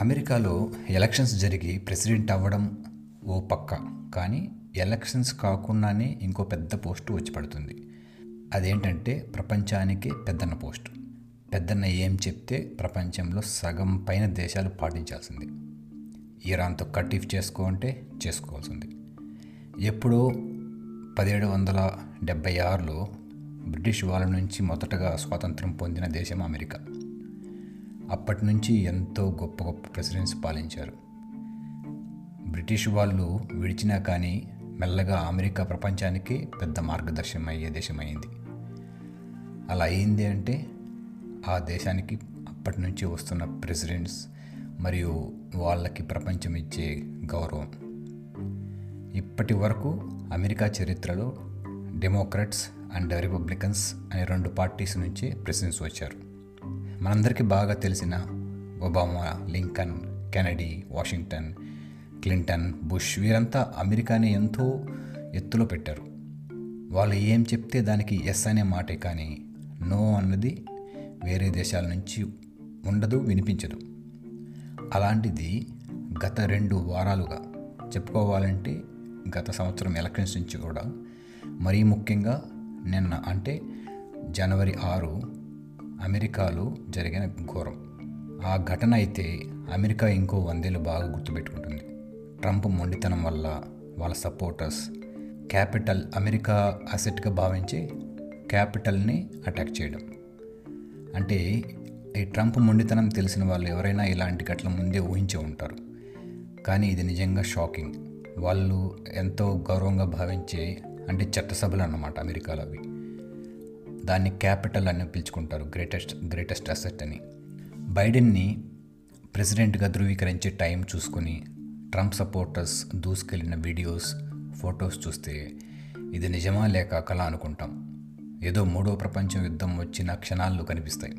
అమెరికాలో ఎలక్షన్స్ జరిగి ప్రెసిడెంట్ అవ్వడం ఓ పక్క. కానీ ఎలక్షన్స్ కాకుండానే ఇంకో పెద్ద పోస్టు వచ్చి పడుతుంది. అదేంటంటే ప్రపంచానికే పెద్దన్న పోస్టు. పెద్దన్న ఏం చెప్తే ప్రపంచంలో సగం పైన దేశాలు పాటించాల్సింది. ఇరాన్తో కటీఫ్ చేసుకో అంటే చేసుకోవాల్సింది. ఎప్పుడో పదిహేడు వందల డెబ్భై ఆరులో బ్రిటిష్ వాళ్ళ నుంచి మొదటగా స్వాతంత్రం పొందిన దేశం అమెరికా. అప్పటి నుంచి ఎంతో గొప్ప గొప్ప ప్రెసిడెంట్స్ పాలించారు. బ్రిటిష్ వాళ్ళు విడిచినా కానీ మెల్లగా అమెరికా ప్రపంచానికి పెద్ద మార్గదర్శనం అయ్యే దేశం అయింది అలా అయింది అంటే ఆ దేశానికి అప్పటి నుంచి వస్తున్న ప్రెసిడెంట్స్ మరియు వాళ్ళకి ప్రపంచం ఇచ్చే గౌరవం. ఇప్పటి వరకు అమెరికా చరిత్రలో డెమోక్రాట్స్ అండ్ రిపబ్లికన్స్ అనే రెండు పార్టీస్ నుంచి ప్రెసిడెంట్స్ వచ్చారు. మనందరికీ బాగా తెలిసిన Obama Lincoln Kennedy Washington Clinton Bush వీరంతా అమెరికాని ఎంతో ఎత్తులో పెట్టారు. వాళ్ళు ఏం చెప్తే దానికి ఎస్ అనే మాటే కానీ నో అన్నది వేరే దేశాల నుంచి ఉండదు వినిపించదు. అలాంటిది గత రెండు వారాలుగా చెప్పుకోవాలంటే గత సంవత్సరం ఎలక్షన్స్ నుంచి కూడా మరీ ముఖ్యంగా నిన్న అంటే జనవరి ఆరు అమెరికాలో జరిగిన ఘోరం. ఆ ఘటన అయితే అమెరికా ఇంకో వందేళ్ళు బాగా గుర్తుపెట్టుకుంటుంది. ట్రంప్ మొండితనం వల్ల వాళ్ళ సపోర్టర్స్ క్యాపిటల్ అమెరికా అసెట్గా భావించి క్యాపిటల్ని అటాక్ చేయడం. అంటే ఈ ట్రంప్ మొండితనం తెలిసిన వాళ్ళు ఎవరైనా ఇలాంటి ఘటన ముందే ఊహించే ఉంటారు. కానీ ఇది నిజంగా షాకింగ్. వాళ్ళు ఎంతో గౌరవంగా భావించే అంటే చట్టసభలు అన్నమాట అమెరికాలో అవి. దాన్ని క్యాపిటల్ అని పిలుచుకుంటారు గ్రేటెస్ట్ గ్రేటెస్ట్ అసెట్ అని. బైడెన్ని ప్రెసిడెంట్గా ధృవీకరించే టైం చూసుకొని ట్రంప్ సపోర్టర్స్ దూసుకెళ్ళిన వీడియోస్ ఫొటోస్ చూస్తే ఇది నిజమా లేక కళ అనుకుంటాం. ఏదో మూడో ప్రపంచ యుద్ధం వచ్చిన క్షణాల్లో కనిపిస్తాయి.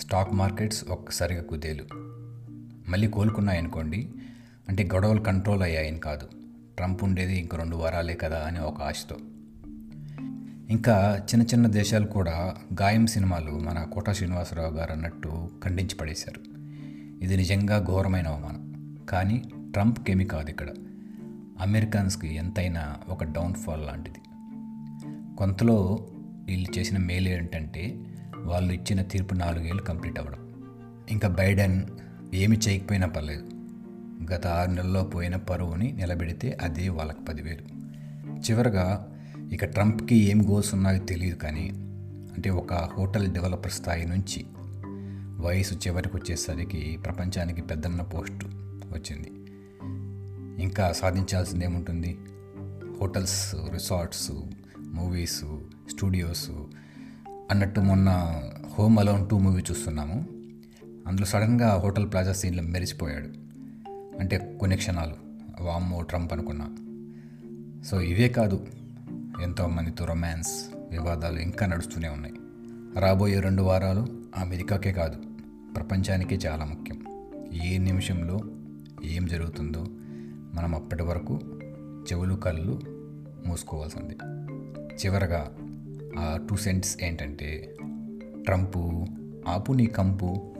స్టాక్ మార్కెట్స్ ఒక్కసారిగా కుదేలు. మళ్ళీ కోలుకున్నాయనుకోండి అంటే గొడవలు కంట్రోల్ అయ్యాయని కాదు. ట్రంప్ ఉండేది ఇంక రెండు వారాలే కదా అని ఒక ఆశతో. ఇంకా చిన్న చిన్న దేశాలు కూడా గాయం సినిమాలు మన కోట శ్రీనివాసరావు గారు అన్నట్టు ఖండించి పడేశారు. ఇది నిజంగా ఘోరమైన అవమానం. కానీ ట్రంప్కేమీ కాదు ఇక్కడ. అమెరికన్స్కి ఎంతైనా ఒక డౌన్ఫాల్ లాంటిది. కొంతలో వీళ్ళు చేసిన మేలు ఏంటంటే వాళ్ళు ఇచ్చిన తీర్పు నాలుగేళ్ళు కంప్లీట్ అవ్వడం. ఇంకా బైడెన్ ఏమి చేయకపోయినా పర్లేదు. గత ఆరు నెలల్లో పోయిన పరువుని నిలబెడితే అదే వాళ్ళకి పదివేలు. చివరగా ఇక ట్రంప్కి ఏం గోల్స్ ఉన్నాయో తెలియదు కానీ అంటే ఒక హోటల్ డెవలపర్ స్థాయి నుంచి వయసు చివరికి వచ్చేసరికి ప్రపంచానికి పెద్దన్న పోస్టు వచ్చింది. ఇంకా సాధించాల్సింది ఏముంటుంది? హోటల్స్ రిసార్ట్స్ మూవీస్ స్టూడియోస్ అన్నట్టు మొన్న హోమ్ అలోన్ టూ మూవీ చూస్తున్నాము. అందులో సడన్గా హోటల్ ప్లాజా సీన్లో మెరిసిపోయాడు. అంటే కొన్ని క్షణాలు. వామ్మో ట్రంప్ అనుకున్నా. సో ఇవే కాదు ఎంతోమందితో రొమాన్స్ వివాదాలు ఇంకా నడుస్తూనే ఉన్నాయి. రాబోయే రెండు వారాలు అమెరికాకే కాదు ప్రపంచానికే చాలా ముఖ్యం. ఏ నిమిషంలో ఏం జరుగుతుందో మనం అప్పటి వరకు చెవులు కళ్ళు మూసుకోవాల్సింది. చివరగా ఆ టూ సెంట్స్ ఏంటంటే ట్రంపు ఆపు నీ కంపు